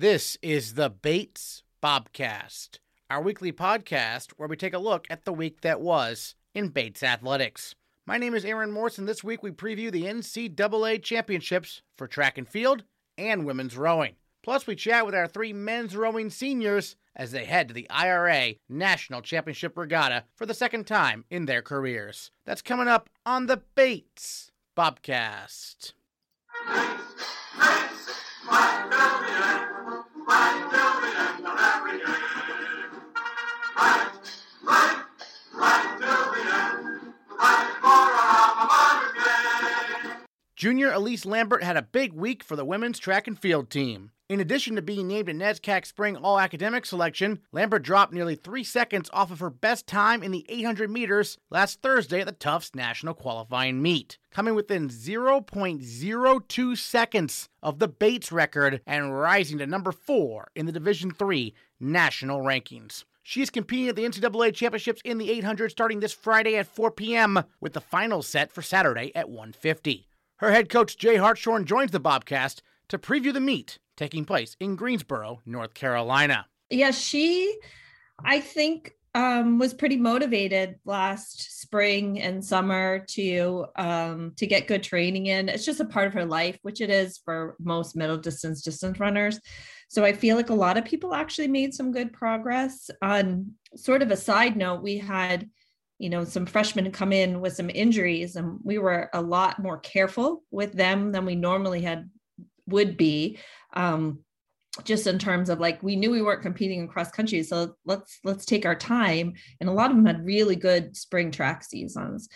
This is the Bates Bobcast, our weekly podcast where we take a look at the week that was in Bates athletics. My name is Aaron and this week we preview the NCAA championships for track and field and women's rowing. Plus, we chat with our three men's rowing seniors as they head to the IRA National Championship Regatta for the second time in their careers. That's coming up on the Bates Bobcast. Bye. Junior Elise Lambert had a big week for the women's track and field team. In addition to being named a NESCAC Spring All Academic selection, Lambert dropped nearly three seconds off of her best time in the 800 meters last Thursday at the Tufts National Qualifying Meet, coming within 0.02 seconds of the Bates record and rising to number four in the Division III national rankings. She is competing at the NCAA Championships in the 800 starting this Friday at 4 p.m. with the final set for Saturday at 1:50. Her head coach Jay Hartshorn joins the Bobcast to preview the meet taking place in Greensboro, North Carolina. Yeah, she, I think, um, was pretty motivated last spring and summer to um, to get good training in. It's just a part of her life, which it is for most middle distance distance runners. So I feel like a lot of people actually made some good progress. On sort of a side note, we had you know some freshmen come in with some injuries and we were a lot more careful with them than we normally had would be um, just in terms of like we knew we weren't competing in cross country so let's let's take our time and a lot of them had really good spring track seasons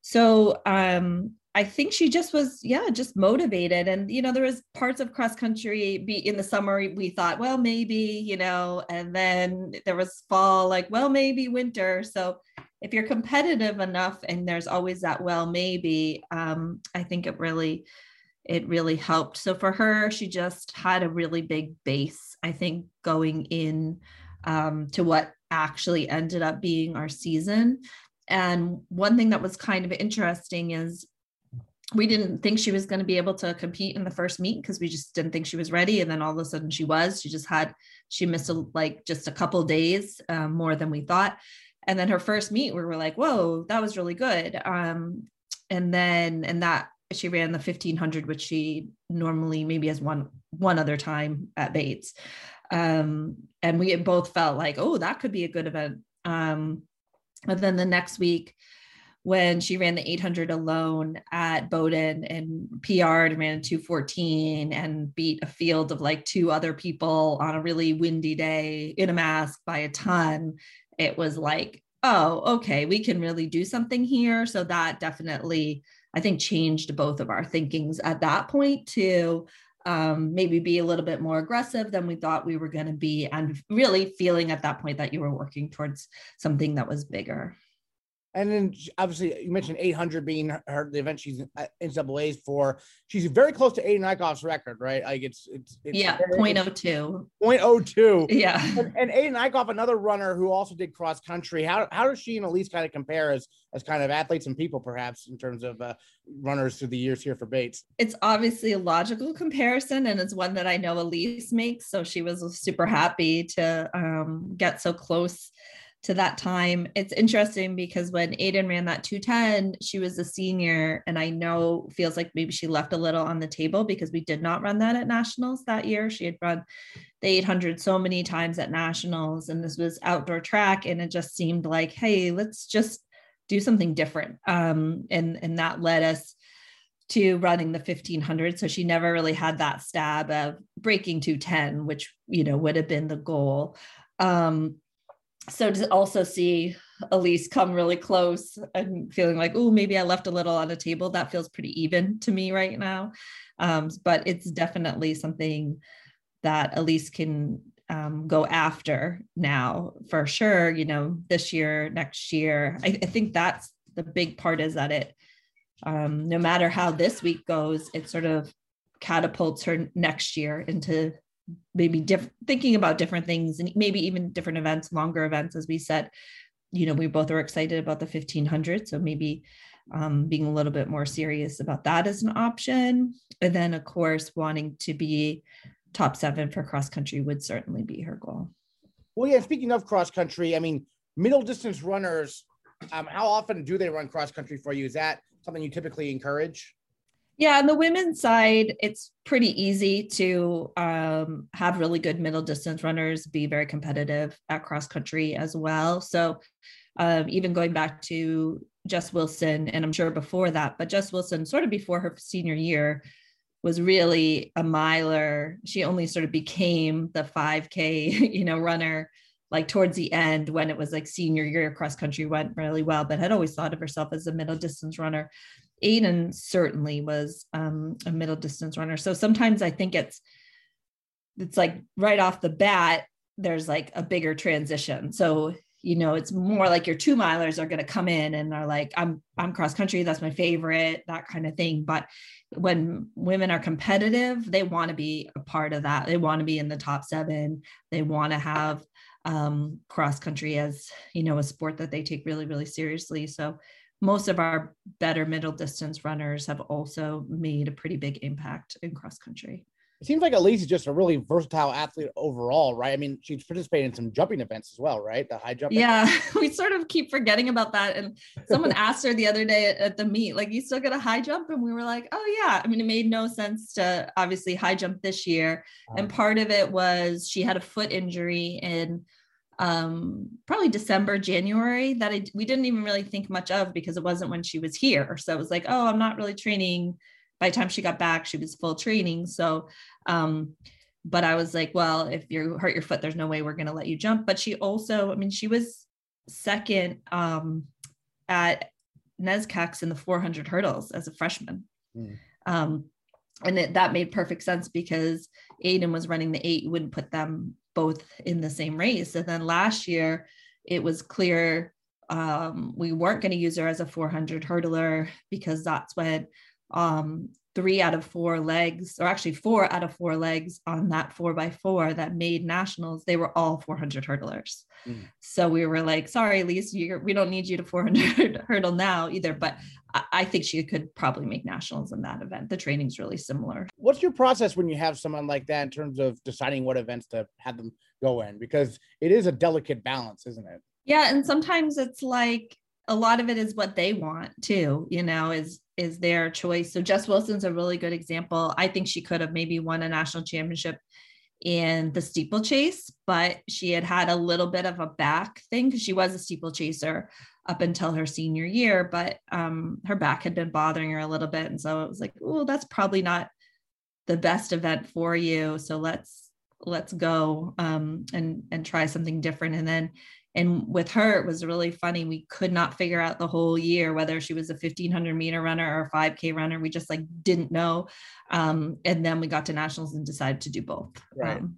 so um I think she just was, yeah, just motivated. And, you know, there was parts of cross country be in the summer, we thought, well, maybe, you know, and then there was fall, like, well, maybe winter. So if you're competitive enough and there's always that well maybe um, i think it really it really helped. So for her she just had a really big base i think going in um, to what actually ended up being our season. And one thing that was kind of interesting is we didn't think she was going to be able to compete in the first meet because we just didn't think she was ready. And then all of a sudden she was. She just had she missed a, like just a couple days um, more than we thought and then her first meet we were like whoa that was really good. Um and then and that she ran the 1500 which she normally maybe has one one other time at bates. Um and we both felt like oh that could be a good event. Um then the next week when she ran the 800 alone at Bowdoin and PR'd and ran 214 and beat a field of like two other people on a really windy day in a mask by a ton it was like, oh, okay, we can really do something here. So that definitely, I think, changed both of our thinkings at that point to um, maybe be a little bit more aggressive than we thought we were going to be, and really feeling at that point that you were working towards something that was bigger. And then obviously you mentioned 800 being her the event she's NCAA's for. She's very close to Aiden Eichhoff's record, right? Like it's it's, it's yeah, very, 0.02. 0.02. Yeah. And, and Aiden Eichhoff, another runner who also did cross country. How how does she and Elise kind of compare as as kind of athletes and people, perhaps in terms of uh, runners through the years here for Bates? It's obviously a logical comparison, and it's one that I know Elise makes. So she was super happy to um, get so close to that time. It's interesting because when Aiden ran that 210, she was a senior. And I know feels like maybe she left a little on the table because we did not run that at nationals that year. She had run the 800 so many times at nationals, and this was outdoor track. And it just seemed like, hey, let's just do something different. Um, and, and that led us to running the 1500 so she never really had that stab of breaking 210 which you know would have been the goal um, so to also see Elise come really close and feeling like, oh, maybe I left a little on the table, that feels pretty even to me right now. Um, but it's definitely something that Elise can um, go after now for sure. You know, this year, next year. I, I think that's the big part is that it, um, no matter how this week goes, it sort of catapults her next year into maybe different thinking about different things and maybe even different events longer events as we said you know we both are excited about the 1500 so maybe um, being a little bit more serious about that as an option and then of course wanting to be top seven for cross country would certainly be her goal. Well, yeah. Speaking of cross country, I mean, middle distance runners. Um, how often do they run cross country for you? Is that something you typically encourage? Yeah, on the women's side, it's pretty easy to um, have really good middle distance runners be very competitive at cross country as well. So, um, even going back to Jess Wilson, and I'm sure before that, but Jess Wilson, sort of before her senior year, was really a miler. She only sort of became the 5K, you know, runner like towards the end when it was like senior year cross country went really well, but had always thought of herself as a middle distance runner. Aiden certainly was um, a middle distance runner. So sometimes I think it's it's like right off the bat, there's like a bigger transition. So you know, it's more like your two milers are going to come in and are like, I'm I'm cross country, that's my favorite, that kind of thing. But when women are competitive, they want to be a part of that. They want to be in the top seven. They want to have um, cross country as you know a sport that they take really really seriously. So most of our better middle distance runners have also made a pretty big impact in cross country. It seems like Elise is just a really versatile athlete overall, right? I mean, she's participated in some jumping events as well, right? The high jump. Yeah, we sort of keep forgetting about that. And someone asked her the other day at, at, the meet, like, you still get a high jump? And we were like, oh, yeah. I mean, it made no sense to obviously high jump this year. And part of it was she had a foot injury in um, probably December, January that I, we didn't even really think much of because it wasn't when she was here. So it was like, oh, I'm not really training. By the time she got back, she was full training. So, um, but I was like, well, if you hurt your foot, there's no way we're going to let you jump. But she also, I mean, she was second um, at NESCACs in the 400 hurdles as a freshman. Mm. Um, and it, that made perfect sense because Aiden was running the eight. You wouldn't put them both in the same race. And then last year, it was clear um, we weren't going to use her as a 400 hurdler because that's when um, three out of four legs, or actually four out of four legs on that four by four that made nationals, they were all 400 hurdlers. Mm. So we were like, sorry, Lisa, we don't need you to 400 hurdle now either. But I, I think she could probably make nationals in that event. The training's really similar. What's your process when you have someone like that in terms of deciding what events to have them go in? Because it is a delicate balance, isn't it? Yeah. And sometimes it's like, a lot of it is what they want too you know is is their choice. So jess wilson's a really good example. I think she could have maybe won a national championship in the steeplechase but she had had a little bit of a back thing because she was a steeplechaser up until her senior year but um, her back had been bothering her a little bit. And so it was like oh that's probably not the best event for you. So let's let's go um, and and try something different. And then and with her it was really funny. We could not figure out the whole year whether she was a 1500 meter runner or a 5k runner. We just like didn't know. Um, and then we got to nationals and decided to do both. Right. Um,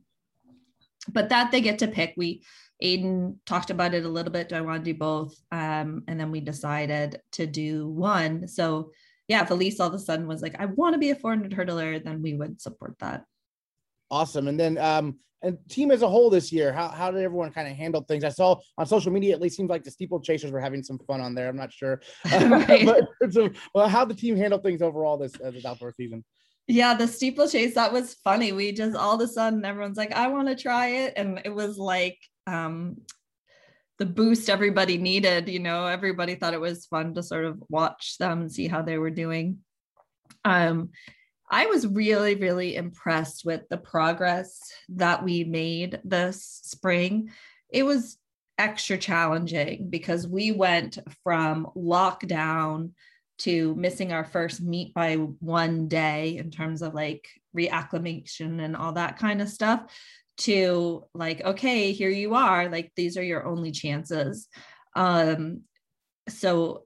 but that they get to pick. We aiden talked about it a little bit. Do i want to do both? Um, and then we decided to do one. So yeah if elise all of a sudden was like i want to be a 400 hurdler. Then we would support that awesome and then um and team as a whole this year, how, how did everyone kind of handle things? I saw on social media, at least seems like the steeplechasers were having some fun on there. I'm not sure, but so, well, how the team handled things overall this uh, this outdoor season. Yeah, the steeplechase that was funny. We just all of a sudden everyone's like, I want to try it, and it was like um, the boost everybody needed. You know, everybody thought it was fun to sort of watch them and see how they were doing. Um, I was really, really impressed with the progress that we made this spring. It was extra challenging because we went from lockdown to missing our first meet by one day in terms of like reacclimation and all that kind of stuff to like okay here you are like these are your only chances um so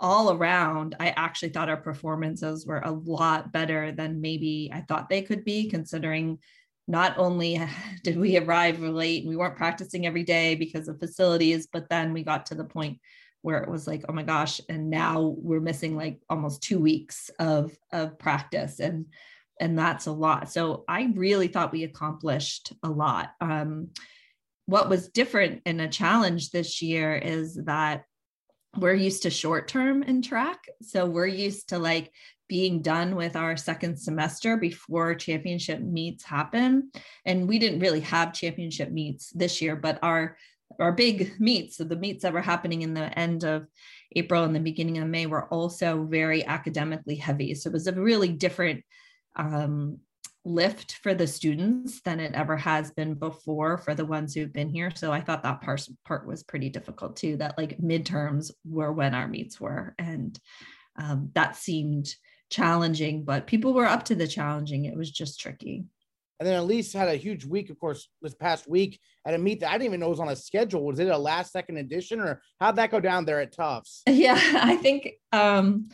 all around, I actually thought our performances were a lot better than maybe I thought they could be, considering not only did we arrive late and we weren't practicing every day because of facilities, but then we got to the point where it was like, oh my gosh, and now we're missing like almost two weeks of of practice. And and that's a lot. So I really thought we accomplished a lot. Um, what was different and a challenge this year is that we're used to short term in track. So we're used to like being done with our second semester before championship meets happen. And we didn't really have championship meets this year, but our our big meets, so the meets that were happening in the end of April and the beginning of May were also very academically heavy. So it was a really different um, lift for the students than it ever has been before for the ones who've been here. So I thought that part, part was pretty difficult too, that like midterms were when our meets were. And um, that seemed challenging, but people were up to the challenging. It was just tricky. And then Elise had a huge week, of course, this past week at a meet that I didn't even know was on a schedule. Was it a last second edition or how'd that go down there at Tufts? Yeah, I think um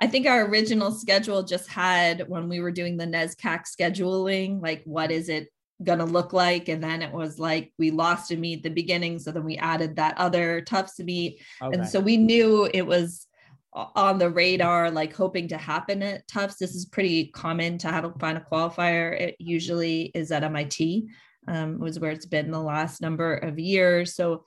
I think our original schedule just had when we were doing the NESCAC scheduling, like what is it going to look like? And then it was like we lost a meet at the beginning. So then we added that other Tufts meet. Okay. And so we knew it was on the radar, like hoping to happen at Tufts. This is pretty common to have to find a qualifier. It usually is at MIT, um, was where it's been the last number of years. So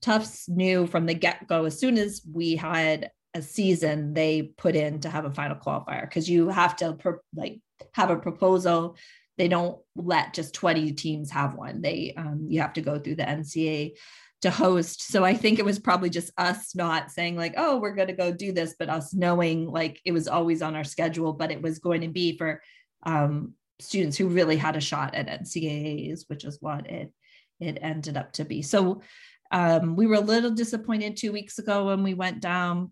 Tufts knew from the get go, as soon as we had a season, they put in to have a final qualifier because you have to like have a proposal. They don't let just 20 teams have one. They um, you have to go through the NCAA to host. So I think it was probably just us not saying like, oh, we're going to go do this, but us knowing like it was always on our schedule, but it was going to be for um, students who really had a shot at NCAAs, which is what it it ended up to be. So um, we were a little disappointed two weeks ago when we went down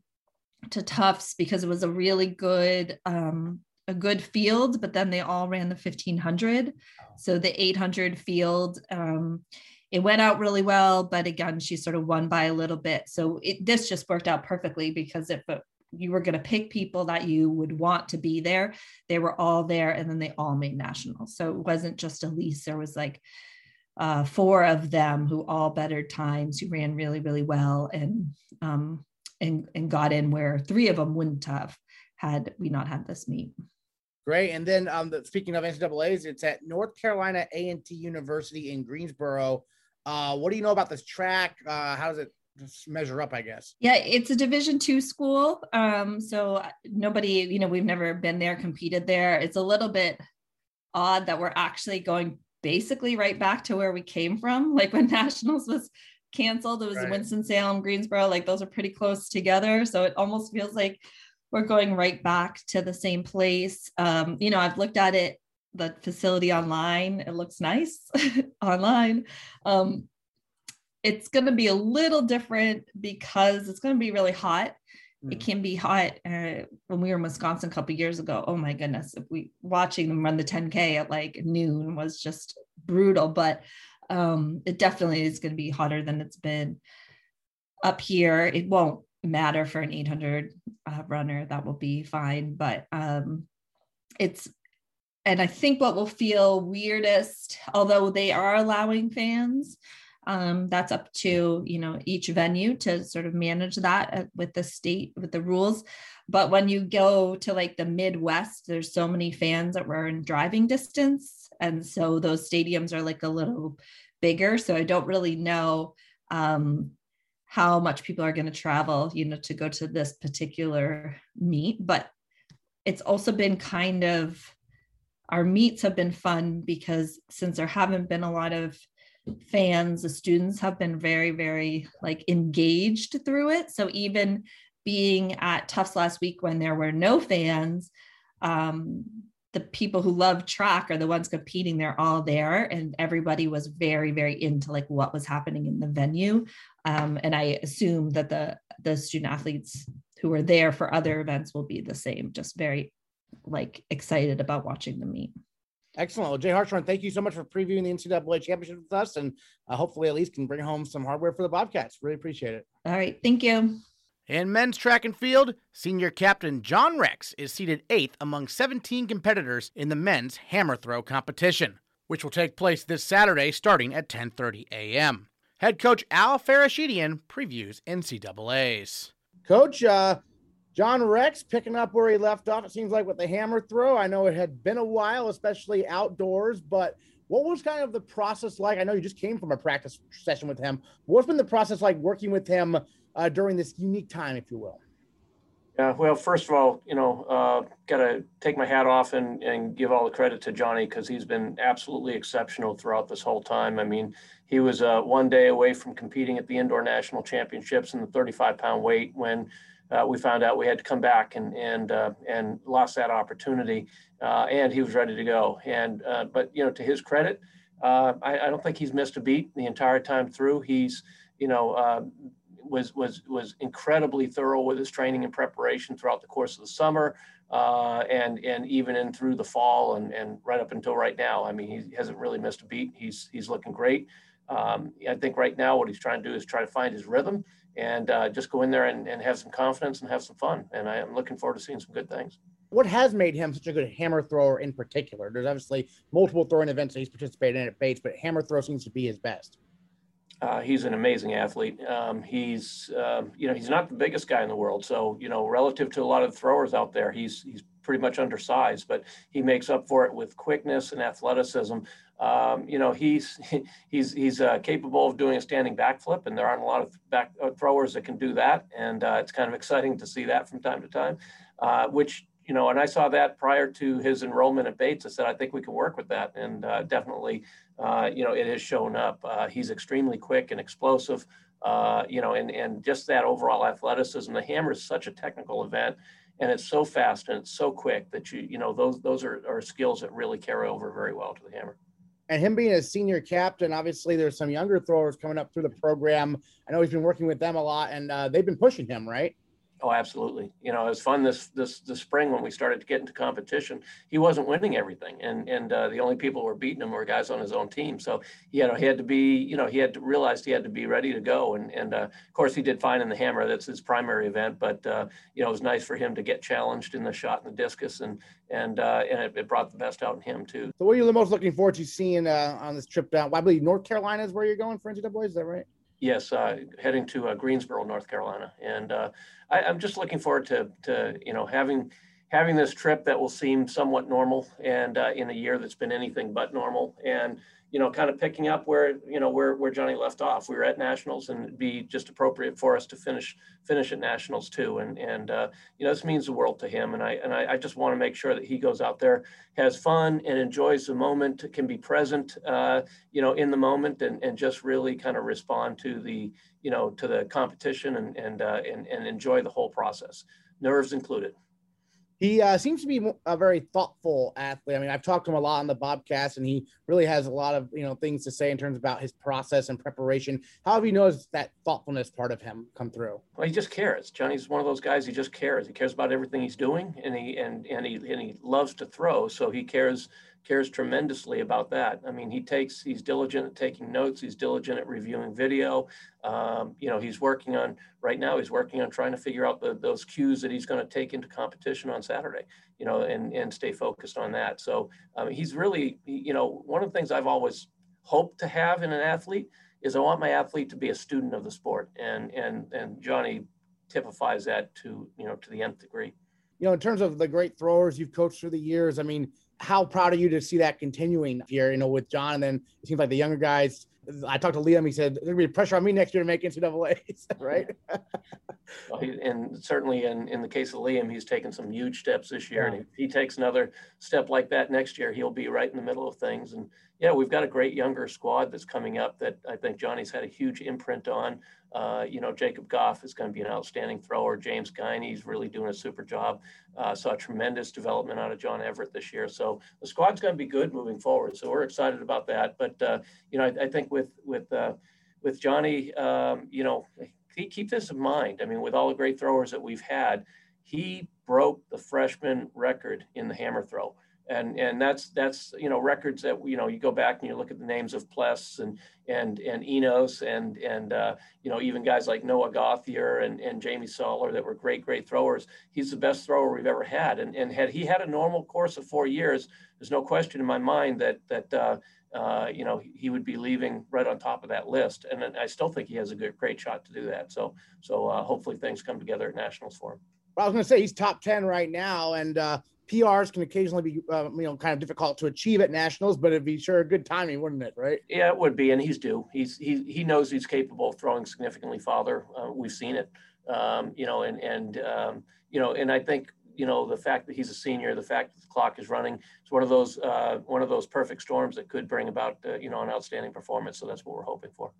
to Tufts because it was a really good um, a good field, but then they all ran the 1500. So the 800 field um, it went out really well, but again, she sort of won by a little bit. So it, this just worked out perfectly because if it, you were going to pick people that you would want to be there, they were all there, and then they all made nationals. So it wasn't just Elise. There was like uh, four of them who all bettered times, who ran really, really well, and um, and and got in where three of them wouldn't have had we not had this meet. Great. And then um, the, speaking of NCAA's, it's at North Carolina A&T University in Greensboro. Uh, what do you know about this track? Uh, how does it measure up? I guess. Yeah, it's a Division two school. Um, so nobody, you know, we've never been there, competed there. It's a little bit odd that we're actually going basically right back to where we came from. Like when nationals was canceled, it was right. Winston Salem, Greensboro. Like those are pretty close together. So it almost feels like we're going right back to the same place. Um, you know, I've looked at it the facility online. It looks nice online. Um, it's going to be a little different because it's going to be really hot. Mm. It can be hot. Uh, when we were in Wisconsin a couple years ago, oh my goodness, if we watching them run the 10K at like noon was just brutal. But um, it definitely is going to be hotter than it's been up here. It won't matter for an 800 uh, runner. That will be fine. But um, it's and I think what will feel weirdest, although they are allowing fans, um, that's up to you know each venue to sort of manage that uh, with the state with the rules. But when you go to like the Midwest, there's so many fans that were in driving distance, and so those stadiums are like a little bigger. So I don't really know um, how much people are going to travel, you know, to go to this particular meet. But it's also been kind of our meets have been fun because since there haven't been a lot of fans the students have been very very like engaged through it so even being at tufts last week when there were no fans um, the people who love track are the ones competing they're all there and everybody was very very into like what was happening in the venue um, and i assume that the the student athletes who are there for other events will be the same just very like excited about watching the meet. Excellent. Well, Jay Hartshorn, thank you so much for previewing the NCAA championship with us, and uh, hopefully Elise can bring home some hardware for the Bobcats. Really appreciate it. All right, thank you. In men's track and field, senior captain John Rex is seated eighth among 17 competitors in the men's hammer throw competition, which will take place this Saturday starting at 10:30 a.m. Head coach Al Fereshetian previews NCAA's. Coach, uh, John Rex picking up where he left off. It seems like with the hammer throw. I know it had been a while, especially outdoors, but what was kind of the process like? I know you just came from a practice session with him. What's been the process like working with him uh, during this unique time, if you will? Yeah, well, first of all, you know, uh, got to take my hat off and, and give all the credit to Johnny because he's been absolutely exceptional throughout this whole time. I mean, he was uh, one day away from competing at the indoor national championships in the 35 pound weight when uh, we found out we had to come back and and uh, and lost that opportunity. Uh, and he was ready to go. And uh, but you know, to his credit, uh, I, I, don't think he's missed a beat the entire time through. He's you know was was was incredibly thorough with his training and preparation throughout the course of the summer, uh, and and even in through the fall and and right up until right now. I mean, he hasn't really missed a beat. He's he's looking great. Um, I think right now what he's trying to do is try to find his rhythm and uh, just go in there and, and have some confidence and have some fun. And I am looking forward to seeing some good things. What has made him such a good hammer thrower in particular? There's obviously multiple throwing events that he's participated in at Bates, but hammer throw seems to be his best. Uh, he's an amazing athlete. Um, he's, uh, you know, he's not the biggest guy in the world. So, you know, relative to a lot of throwers out there, he's he's pretty much undersized, but he makes up for it with quickness and athleticism. Um, you know, he's he's he's uh, capable of doing a standing backflip, and there aren't a lot of back uh, throwers that can do that. And uh, it's kind of exciting to see that from time to time, uh, which you know, and I saw that prior to his enrollment at Bates. I said, I think we can work with that. And uh, definitely, uh, you know, it has shown up. Uh, he's extremely quick and explosive, uh, you know, and, and just that overall athleticism. The hammer is such a technical event and it's so fast and it's so quick that you, you know, those, those are, are skills that really carry over very well to the hammer. And him being a senior captain, obviously there's some younger throwers coming up through the program. I know he's been working with them a lot and uh, they've been pushing him, right? Oh, absolutely. You know, it was fun this this this spring when we started to get into competition. He wasn't winning everything, and and uh, the only people who were beating him were guys on his own team. So he had he had to be, you know, he had to realize he had to be ready to go. And and uh, of course he did fine in the hammer. That's his primary event. But uh, you know, it was nice for him to get challenged in the shot and the discus, and and uh, and it, it, brought the best out in him too. So, what are you the most looking forward to seeing uh, on this trip down? Well, I believe North Carolina is where you're going for NCAA. Is that right? Yes, uh, heading to uh, Greensboro, North Carolina, and uh, I, am just looking forward to to you know having having this trip that will seem somewhat normal and uh, in a year that's been anything but normal, and you know, kind of picking up where you know where where Johnny left off. We were at nationals, and it'd be just appropriate for us to finish finish at nationals too. And and uh, you know, this means the world to him. And I and I, I just want to make sure that he goes out there, has fun, and enjoys the moment. Can be present, uh, you know, in the moment, and and just really kind of respond to the you know to the competition and and uh, and and enjoy the whole process, nerves included. He uh, seems to be a very thoughtful athlete. I mean, I've talked to him a lot on the Bobcast, and he really has a lot of you know things to say in terms about his process and preparation. How have you noticed that thoughtfulness part of him come through? Well, he just cares. Johnny's one of those guys. He just cares. He cares about everything he's doing, and he and and he and he loves to throw. So he cares cares tremendously about that. I mean, he takes, he's diligent at taking notes. He's diligent at reviewing video. Um, you know, he's working on, right now, he's working on trying to figure out the, those cues that he's going to take into competition on Saturday, you know, and, and stay focused on that. So um, he's really, you know, one of the things I've always hoped to have in an athlete is I want my athlete to be a student of the sport. And, and, and Johnny typifies that to, you know, to the nth degree. You know, in terms of the great throwers you've coached through the years, I mean, how proud are you to see that continuing here, you know, with John? And then it seems like the younger guys, I talked to Liam, he said, gonna be pressure on me next year to make NCAAs, right? well, he, and certainly in, in the case of Liam, he's taken some huge steps this year. Yeah. And if he takes another step like that next year, he'll be right in the middle of things. And yeah, we've got a great younger squad that's coming up that I think Johnny's had a huge imprint on. Uh, you know, Jacob Goff is going to be an outstanding thrower. James Guiney's really doing a super job. Uh, saw tremendous development out of John Everett this year. So the squad's going to be good moving forward. So we're excited about that. But uh, you know, I, I, think with with uh, with Johnny, um, you know, keep this in mind. I mean, with all the great throwers that we've had, he broke the freshman record in the hammer throw and and that's that's you know records that you know you go back and you look at the names of Pless and and and Enos and and uh, you know even guys like Noah Gothier and and Jamie Soller that were great great throwers. He's the best thrower we've ever had, and and had he had a normal course of four years, there's no question in my mind that that. Uh, uh, you know, he would be leaving right on top of that list, and I still think he has a good, great shot to do that. So, so uh, hopefully things come together at nationals for him. Well, I was going to say he's top ten right now, and uh, PRs can occasionally be, uh, you know, kind of difficult to achieve at nationals, but it'd be sure a good timing, wouldn't it? Right? Yeah, it would be, and he's due. He's he he knows he's capable of throwing significantly farther. Uh, we've seen it, um, you know, and and um, you know, and I think you know the fact that he's a senior, the fact that the clock is running, it's one of those uh, one of those perfect storms that could bring about uh, you know an outstanding performance. So that's what we're hoping for.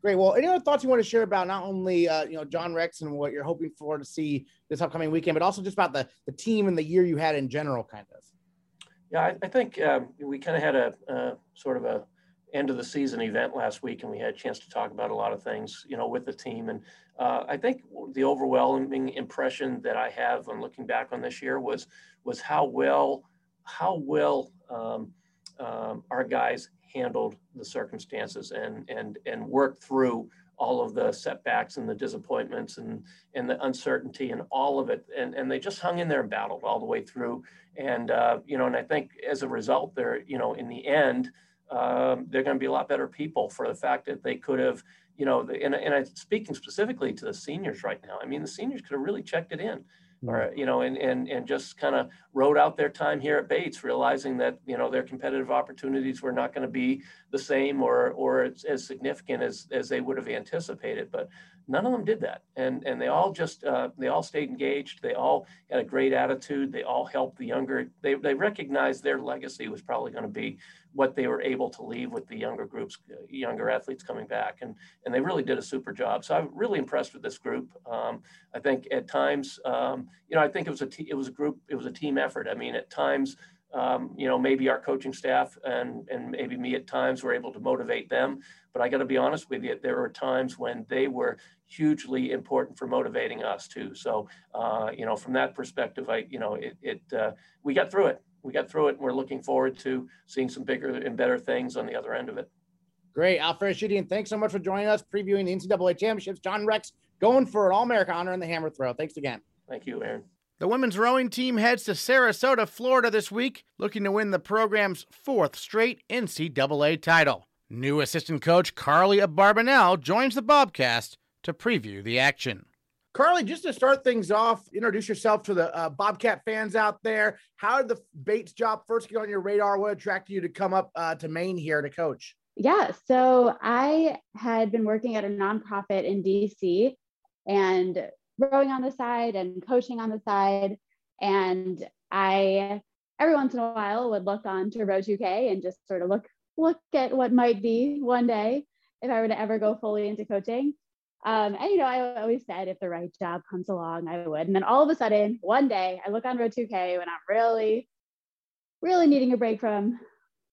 Great. Well, any other thoughts you want to share about not only uh, you know John Rex and what you're hoping for to see this upcoming weekend, but also just about the the team and the year you had in general, kind of. Yeah, I, I think um, we kind of had a uh, sort of a end of the season event last week, and we had a chance to talk about a lot of things, you know, with the team. And uh, I think the overwhelming impression that I have on looking back on this year was was how well how well um, guys handled the circumstances and and and worked through all of the setbacks and the disappointments and and the uncertainty and all of it. And and they just hung in there and battled all the way through. And uh, you know and I think as a result they're you know in the end um, they're going to be a lot better people for the fact that they could have you know and, and I'm speaking specifically to the seniors right now I mean the seniors could have really checked it in Mm. or you know, and and and just kind of rode out their time here at Bates, realizing that you know their competitive opportunities were not going to be the same or or as, as, significant as as they would have anticipated. But none of them did that, and and they all just uh, they all stayed engaged. They all had a great attitude. They all helped the younger. They they recognized their legacy was probably going to be what they were able to leave with the younger groups, younger athletes coming back, and and they really did a super job. So I'm really impressed with this group. Um, I think at times, um, you know, I think it was a t- it was a group, it was a team effort. I mean, at times, um, you know, maybe our coaching staff and and maybe me at times were able to motivate them. But I got to be honest with you, there were times when they were hugely important for motivating us too. So, uh, you know, from that perspective, I, you know, it, it uh, we got through it we got through it and we're looking forward to seeing some bigger and better things on the other end of it. Great. Al Fereshetian, thanks so much for joining us, previewing the NCAA championships. John Rex going for an All America honor in the hammer throw. Thanks again. Thank you, Aaron. The women's rowing team heads to Sarasota, Florida this week, looking to win the program's fourth straight NCAA title. New assistant coach Carly Abarbanel joins the Bobcast to preview the action. Carly, just to start things off, introduce yourself to the uh, Bobcat fans out there. How did the Bates job first get on your radar? What attracted you to come up uh, to Maine here to coach? Yeah, so I had been working at a nonprofit in DC and rowing on the side and coaching on the side. And I, every once in a while, would look on to Row 2K and just sort of look look at what might be one day if I were to ever go fully into coaching. Um, and you know, I always said if the right job comes along, I would. And then all of a sudden, one day, I look on Row 2K when I'm really, really needing a break from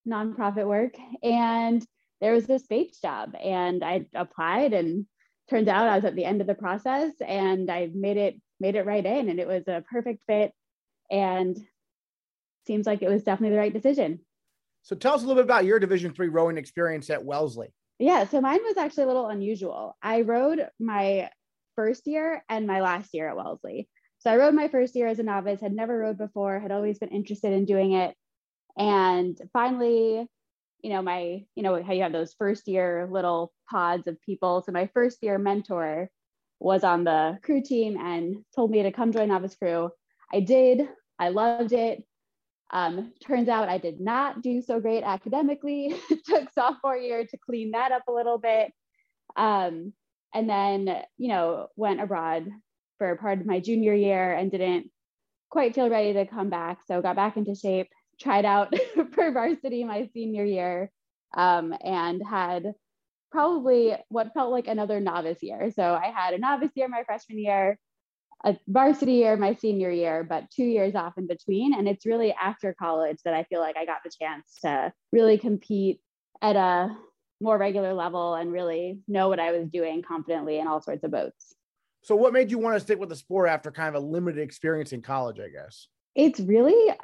nonprofit work, and there was this Bates job, and I applied, and turns out I was at the end of the process, and I made it made it right in, and it was a perfect fit, and seems like it was definitely the right decision. So tell us a little bit about your Division three rowing experience at Wellesley. Yeah, so mine was actually a little unusual. I rowed my first year and my last year at Wellesley. So I rowed my first year as a novice, had never rowed before, had always been interested in doing it. And finally, you know, my, you know, how you have those first year little pods of people. So my first year mentor was on the crew team and told me to come join novice crew. I did. I loved it. Um, turns out I did not do so great academically. took sophomore year to clean that up a little bit. Um, and then, you know, went abroad for part of my junior year and didn't quite feel ready to come back. So got back into shape, tried out for varsity my senior year, um, and had probably what felt like another novice year. So I had a novice year my freshman year, a varsity year my senior year, but two years off in between. And it's really after college that I feel like I got the chance to really compete at a more regular level and really know what I was doing confidently in all sorts of boats. So, what made you want to stick with the sport after kind of a limited experience in college, I guess? It's really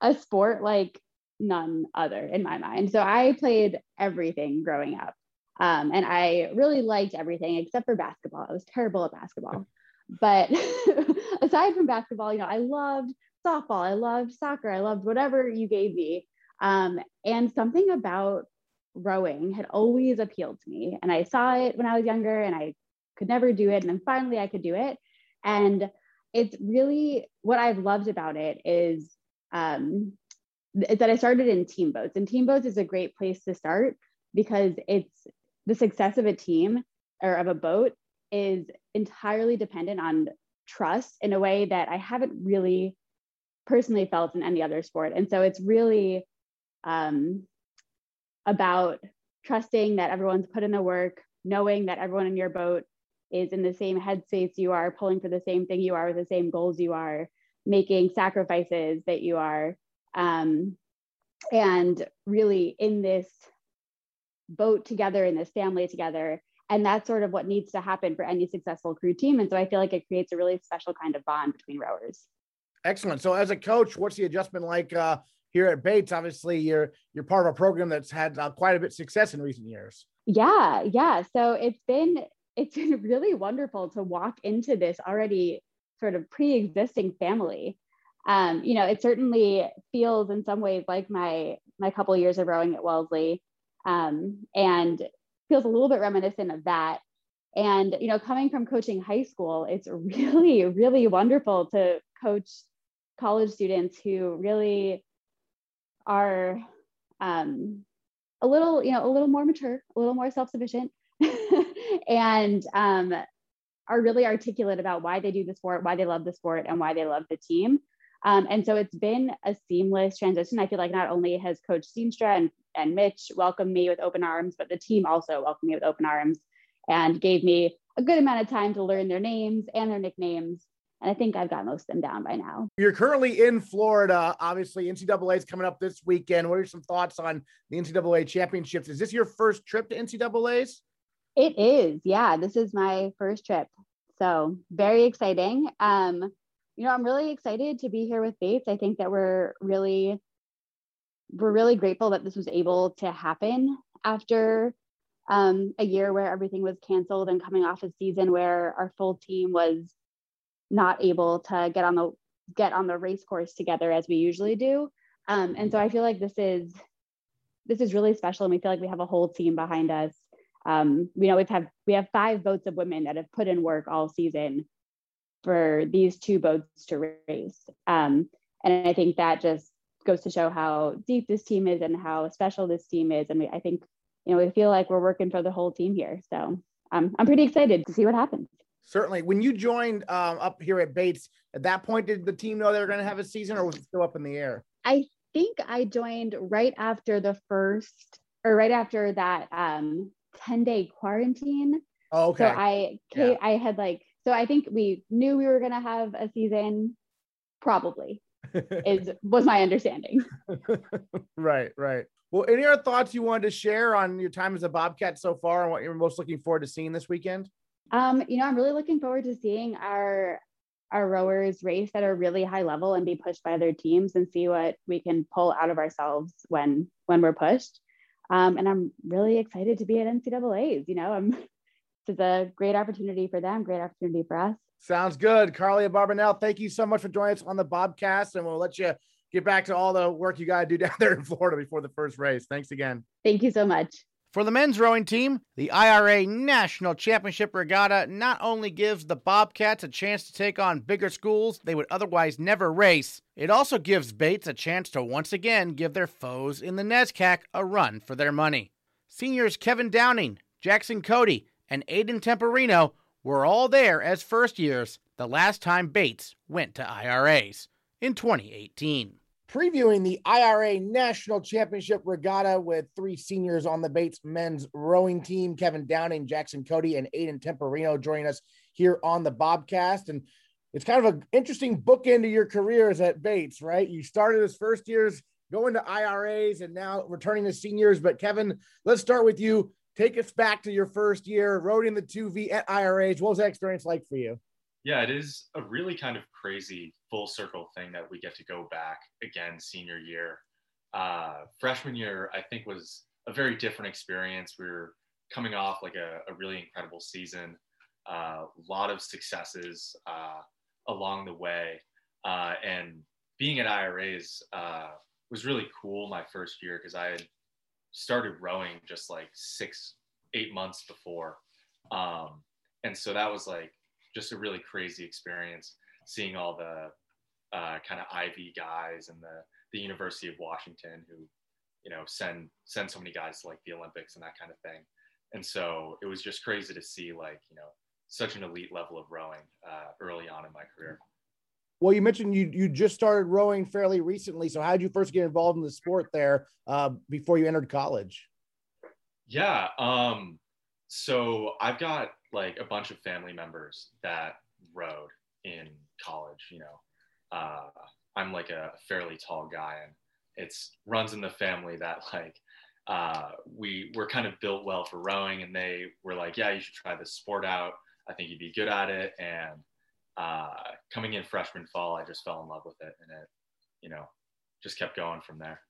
a sport like none other in my mind. So, I played everything growing up. Um, and I really liked everything except for basketball. I was terrible at basketball. But aside from basketball, you know, I loved softball, I loved soccer, I loved whatever you gave me. Um, and something about rowing had always appealed to me. And I saw it when I was younger and I could never do it. And then finally I could do it. And it's really what I've loved about it is um, that I started in team boats. And team boats is a great place to start because it's the success of a team or of a boat is entirely dependent on trust in a way that I haven't really personally felt in any other sport. And so it's really um, about trusting that everyone's put in the work, knowing that everyone in your boat is in the same headspace you are, pulling for the same thing you are, with the same goals you are, making sacrifices that you are. Um, and really in this boat together, in this family together. And that's sort of what needs to happen for any successful crew team. And so I feel like it creates a really special kind of bond between rowers. Excellent. So as a coach, what's the adjustment like uh, here at Bates? Obviously, you're you're part of a program that's had uh, quite a bit of success in recent years. Yeah, yeah. So it's been it's been really wonderful to walk into this already sort of pre-existing family. Um, you know, it certainly feels in some ways like my my couple of years of rowing at Wellesley, um, and feels a little bit reminiscent of that. And you know, coming from coaching high school, it's really really wonderful to coach college students who really are um, a little, you know, a little more mature, a little more self-sufficient, and um, are really articulate about why they do the sport, why they love the sport, and why they love the team. Um, and so it's been a seamless transition. I feel like not only has Coach Steenstra and, and Mitch welcomed me with open arms, but the team also welcomed me with open arms and gave me a good amount of time to learn their names and their nicknames and I think I've got most of them down by now. You're currently in Florida. Obviously, NCAA is coming up this weekend. What are some thoughts on the NCAA championships? Is this your first trip to NCAA's? It is. Yeah, this is my first trip. So very exciting. Um, you know, I'm really excited to be here with Bates. I think that we're really, we're really grateful that this was able to happen after um, a year where everything was canceled and coming off a season where our full team was not able to get on the get on the race course together as we usually do. Um, and so I feel like this is this is really special, and we feel like we have a whole team behind us. Um, you know, we've have we have five boats of women that have put in work all season for these two boats to race. Um, and I think that just goes to show how deep this team is and how special this team is. And we, I think, you know, we feel like we're working for the whole team here. So um, I'm pretty excited to see what happens. Certainly. When you joined um, up here at Bates, at that point, did the team know they were going to have a season or was it still up in the air? I think I joined right after the first or right after that um, 10 day quarantine. Oh, okay. So I, yeah. I had like, so I think we knew we were going to have a season probably is was my understanding. right, right. Well, any other thoughts you wanted to share on your time as a Bobcat so far and what you're most looking forward to seeing this weekend? Um, you know, I'm really looking forward to seeing our our rowers race at a really high level and be pushed by other teams and see what we can pull out of ourselves when when we're pushed. Um, and I'm really excited to be at NCAA's. You know, I'm this is a great opportunity for them, great opportunity for us. Sounds good. Carly Abarbanel, thank you so much for joining us on the Bobcast, and we'll let you get back to all the work you got to do down there in Florida before the first race. Thanks again. Thank you so much. For the men's rowing team, the IRA National Championship Regatta not only gives the Bobcats a chance to take on bigger schools they would otherwise never race, it also gives Bates a chance to once again give their foes in the NESCAC a run for their money. Seniors Kevin Downing, Jackson Cote, and Aidan Temperino were all there as first years the last time Bates went to IRAs in 2018 previewing the IRA National Championship Regatta with three seniors on the Bates men's rowing team Kevin Downing, Jackson Cote, and Aidan Temperino joining us here on the Bobcast. And it's kind of an interesting bookend to your careers at Bates, right? You started as first years going to IRAs and now returning to seniors. But Kevin, let's start with you. Take us back to your first year rowing the 2V at IRAs. What was that experience like for you? yeah, it is a really kind of crazy full circle thing that we get to go back again senior year. Uh, freshman year, I think, was a very different experience. We were coming off like a, a really incredible season, a uh, lot of successes uh, along the way. Uh, and being at IRAs uh, was really cool my first year because I had started rowing just like six, eight months before. Um, and so that was like just a really crazy experience seeing all the uh, kind of Ivy guys and the the University of Washington who you know send send so many guys to like the Olympics and that kind of thing. And so it was just crazy to see like you know such an elite level of rowing uh, early on in my career. Well, you mentioned you you just started rowing fairly recently. So how did you first get involved in the sport there uh, before you entered college? Yeah. Um, so I've got like a bunch of family members that rowed in college. You know, uh, I'm like a fairly tall guy, and it's runs in the family that like uh, we were kind of built well for rowing, and they were like, "Yeah, you should try this sport out. I think you'd be good at it." And uh, coming in freshman fall, I just fell in love with it, and it, you know, just kept going from there.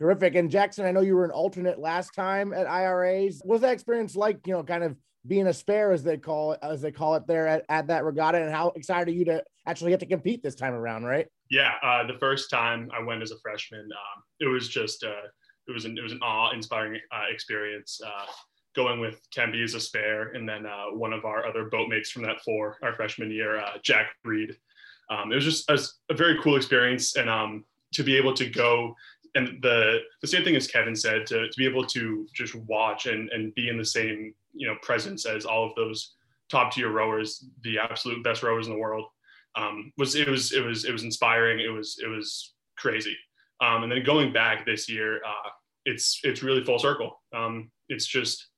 Terrific. And Jackson, I know you were an alternate last time at IRAs. What was that experience like? You know, kind of being a spare, as they call it, as they call it there at, at that regatta, and how excited are you to actually get to compete this time around? Right? Yeah, uh, the first time I went as a freshman, um, it was just uh, it was an it was an awe-inspiring uh, experience. Going with Tempe as a spare, and then uh, one of our other boatmates from that four, our freshman year, uh, Jack Reed. Um, it was just a, a, very cool experience, and um, to be able to go and the the same thing as Kevin said, to, to be able to just watch and and be in the same you know presence as all of those top tier rowers, the absolute best rowers in the world, um, was it was it was it was inspiring. It was it was crazy. Um, and then going back this year, uh, it's it's really full circle. Um, it's just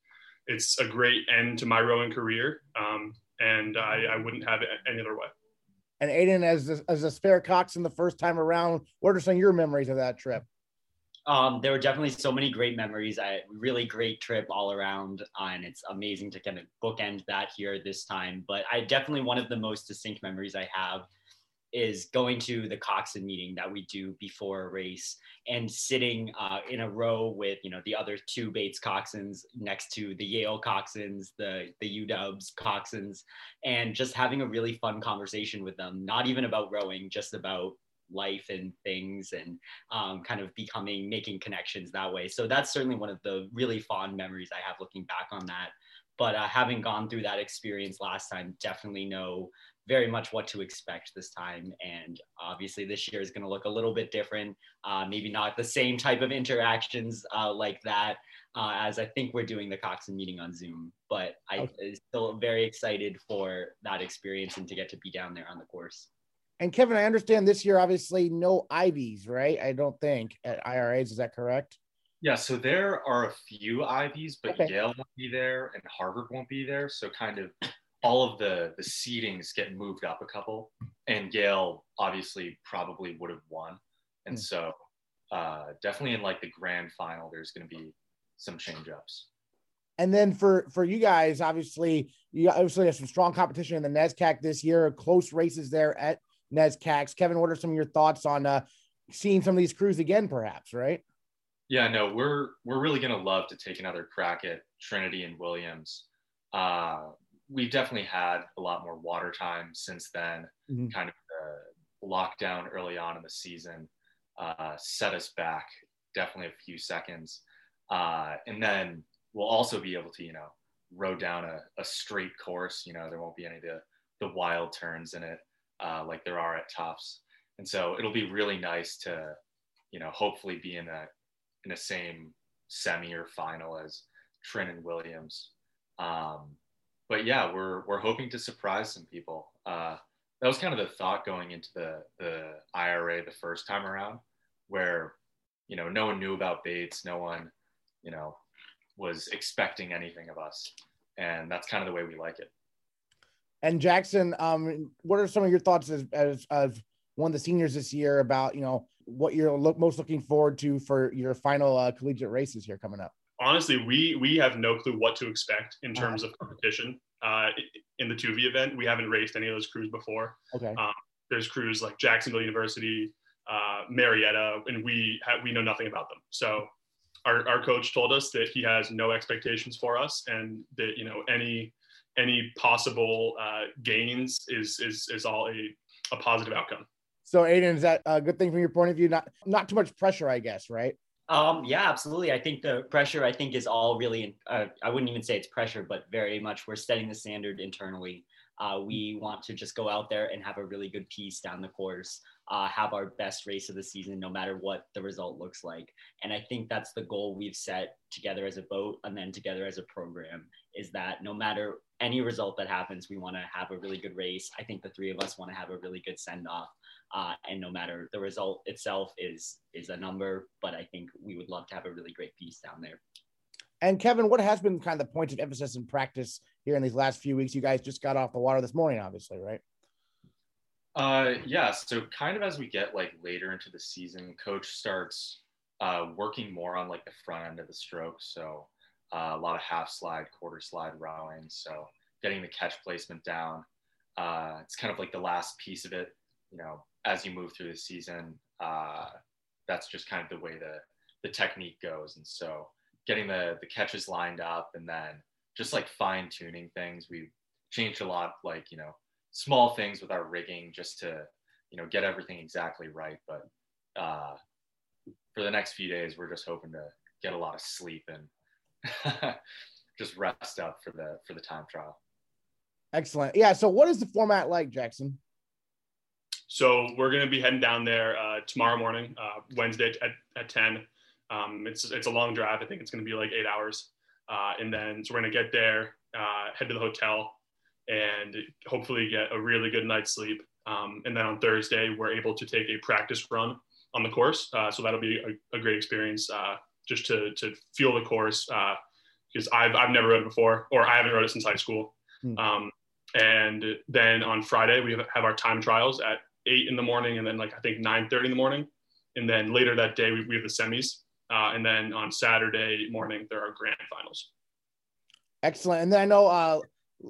it's a great end to my rowing career, um, and I, I wouldn't have it any other way. And Aidan, as a, as a spare coxswain the first time around, what are some of your memories of that trip? Um, there were definitely so many great memories. I really great trip all around, uh, and it's amazing to kind of bookend that here this time. But I definitely one of the most distinct memories I have is going to the coxswain meeting that we do before a race and sitting uh, in a row with you know the other two Bates coxswains next to the Yale coxswains, the the UW's coxswains, and just having a really fun conversation with them. Not even about rowing, just about life and things and um, kind of becoming making connections that way so that's certainly one of the really fond memories i have looking back on that but uh, having gone through that experience last time definitely know very much what to expect this time and obviously this year is going to look a little bit different uh, maybe not the same type of interactions uh, like that uh, as i think we're doing the coxswain meeting on zoom but i okay. still very excited for that experience and to get to be down there on the course and Kevin, I understand this year, obviously, no Ivies, right? I don't think at IRAs. Is that correct? Yeah, so there are a few Ivies, but okay. Yale won't be there and Harvard won't be there. So kind of all of the the seedings get moved up a couple, and Yale obviously probably would have won, and mm. so uh, definitely in like the grand final, there's going to be some change ups. And then for for you guys, obviously, you obviously have some strong competition in the NESCAC this year. Close races there at NESCACs. Kevin, what are some of your thoughts on uh, seeing some of these crews again, perhaps? Right? Yeah, no, we're we're really gonna love to take another crack at Trinity and Williams. Uh, we've definitely had a lot more water time since then. Mm-hmm. Kind of the lockdown early on in the season uh, set us back definitely a few seconds, uh, and then we'll also be able to you know row down a, a straight course. You know, there won't be any of the the wild turns in it uh, like there are at Tufts. And so it'll be really nice to, you know, hopefully be in a in the same semi or final as Trin and Williams. Um, but yeah, we're we're hoping to surprise some people. Uh, that was kind of the thought going into the the IRA the first time around, where you know no one knew about Bates, no one, you know, was expecting anything of us, and that's kind of the way we like it. And Jackson, um, what are some of your thoughts as, as, one of the seniors this year about you know what you're look, most looking forward to for your final uh, collegiate races here coming up? Honestly, we we have no clue what to expect in terms uh-huh. of competition. Uh, in the 2V event, we haven't raced any of those crews before. Okay. Um, there's crews like Jacksonville University, uh, Marietta, and we have, we know nothing about them. So our, our coach told us that he has no expectations for us and that you know any any possible uh, gains is is is all a, a positive outcome. So, Aidan, is that a good thing from your point of view? Not not too much pressure, I guess, right? Um, yeah, absolutely. I think the pressure, I think, is all really. Uh, I wouldn't even say it's pressure, but very much we're setting the standard internally. Uh, we want to just go out there and have a really good piece down the course, uh, have our best race of the season, no matter what the result looks like. And I think that's the goal we've set together as a boat and then together as a program is that no matter any result that happens, we want to have a really good race. I think the three of us want to have a really good send off. Uh, and no matter the result itself is is a number, but I think we would love to have a really great piece down there. And Kevin, what has been kind of the point of emphasis in practice here in these last few weeks? You guys just got off the water this morning, obviously, right? Uh, yeah. So kind of as we get like later into the season, coach starts uh, working more on like the front end of the stroke. So uh, a lot of half slide, quarter slide rowing. So getting the catch placement down. Uh, it's kind of like the last piece of it. You know, as you move through the season, uh, that's just kind of the way the the technique goes. And so getting the the catches lined up and then just like fine tuning things. We've changed a lot, like you know, small things with our rigging just to you know get everything exactly right. But uh, for the next few days, we're just hoping to get a lot of sleep and just rest up for the for the time trial. Excellent. Yeah. So, what is the format like, Jackson? So we're going to be heading down there uh, tomorrow morning, uh, Wednesday at, at 10. Um, it's it's a long drive. I think it's going to be like eight hours, uh, and then so we're going to get there, uh, head to the hotel, and hopefully get a really good night's sleep. Um, and then on Thursday, we're able to take a practice run on the course. Uh, so that'll be a, a great experience uh, just to to feel the course because I've I've never rode it before, or I haven't rode it since high school. Hmm. Um, and then on Friday, we have our time trials at eight in the morning, and then like I think nine thirty in the morning. And then later that day, we, we have the semis. Uh, and then on Saturday morning, there are grand finals. Excellent. And then I know uh,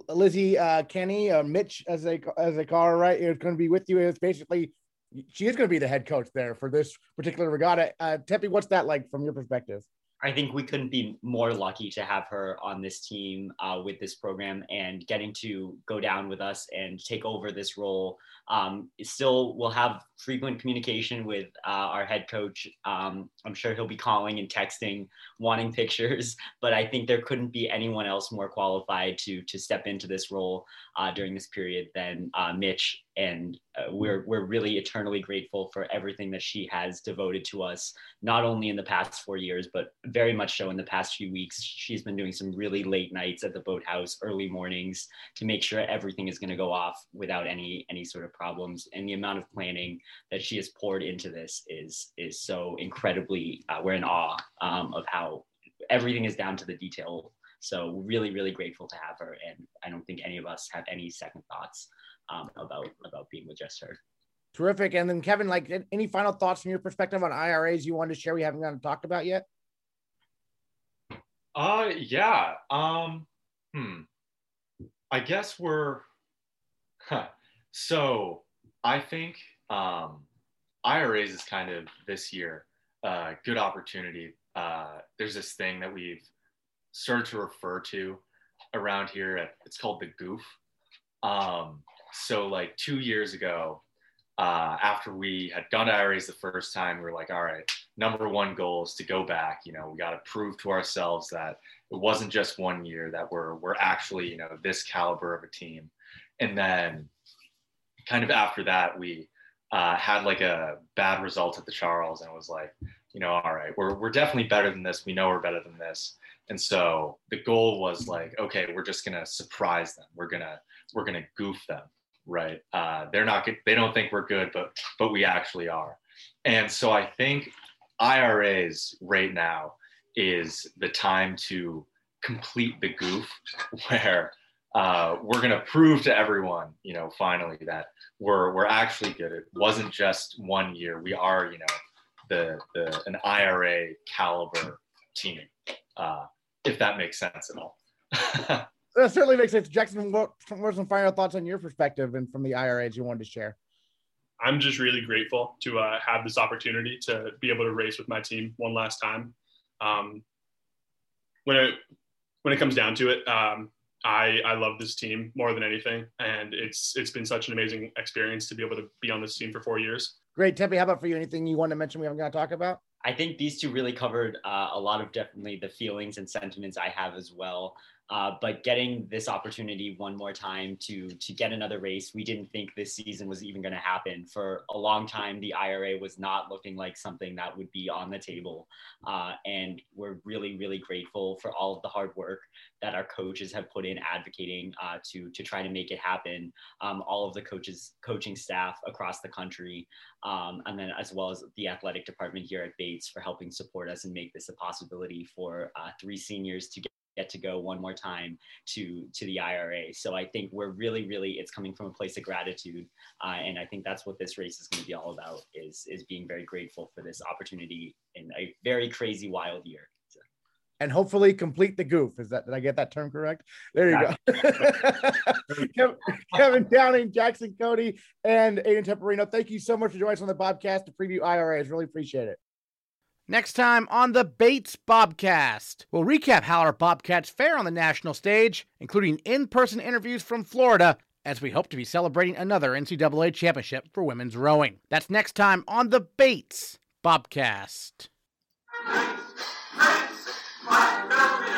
Lizzie uh, Kenny, uh, Mitch, as they as they call her, right, is going to be with you. It's basically she is going to be the head coach there for this particular regatta. Uh, what's that like from your perspective? I think we couldn't be more lucky to have her on this team uh, with this program and getting to go down with us and take over this role um, still, we'll have frequent communication with uh, our head coach. Um, I'm sure he'll be calling and texting, wanting pictures, but I think there couldn't be anyone else more qualified to to step into this role uh, during this period than uh, Mitch and uh, we're we're really eternally grateful for everything that she has devoted to us not only in the past four years but very much so in the past few weeks she's been doing some really late nights at the boathouse early mornings to make sure everything is going to go off without any any sort of problems and the amount of planning that she has poured into this is is so incredibly uh, we're in awe um, of how everything is down to the detail so really really grateful to have her and i don't think any of us have any second thoughts um, about about being with just her. Terrific. And then Kevin, like any final thoughts from your perspective on IRAs you wanted to share we haven't gotten talked about yet? Uh yeah. Um hmm. I guess we're huh. so I think um IRAs is kind of this year a uh, good opportunity. Uh there's this thing that we've started to refer to around here. It's called the goof. Um, so like two years ago, uh, after we had done IRAs the first time, we were like, all right, number one goal is to go back. You know, we got to prove to ourselves that it wasn't just one year that we're we're actually you know this caliber of a team. And then, kind of after that, we uh, had like a bad result at the Charles, and it was like, you know, all right, we're we're definitely better than this. We know we're better than this. And so the goal was like, okay, we're just gonna surprise them. We're gonna we're gonna goof them right? Uh, they're not. They don't think we're good, but but we actually are. And so I think IRAs right now is the time to complete the goof, where uh, we're going to prove to everyone, you know, finally that we're we're actually good. It wasn't just one year. We are, you know, the the an IRA caliber team, uh, if that makes sense at all. that certainly makes sense. Jackson, what, what are some final thoughts on your perspective and from the IRAs you wanted to share? I'm just really grateful to uh, have this opportunity to be able to race with my team one last time. Um, when it when it comes down to it, um, I I love this team more than anything, and it's it's been such an amazing experience to be able to be on this team for four years. Great, Tempe. How about for you? Anything you want to mention we haven't got to talk about? I think these two really covered uh, a lot of definitely the feelings and sentiments I have as well. Uh, but getting this opportunity one more time to to get another race, we didn't think this season was even going to happen. For a long time, the IRA was not looking like something that would be on the table, uh, and we're really really grateful for all of the hard work that our coaches have put in advocating uh, to to try to make it happen. Um, all of the coaches, coaching staff across the country, um, and then as well as the athletic department here at Bates for helping support us and make this a possibility for uh, three seniors to get get to go one more time to to the IRA. So I think we're really, really it's coming from a place of gratitude, uh, and I think that's what this race is going to be all about is is being very grateful for this opportunity in a very crazy, wild year. So. And hopefully complete the goof. Is that did I get that term correct? There you go. Kevin, Kevin Downing, Jackson Cote, and Aidan Temperino. Thank you so much for joining us on the podcast to preview IRAs. Really appreciate it. Next time on the Bates Bobcast, we'll recap how our Bobcats fare on the national stage, including in person interviews from Florida, as we hope to be celebrating another NCAA championship for women's rowing. That's next time on the Bates Bobcast. Bates, Bates, my my.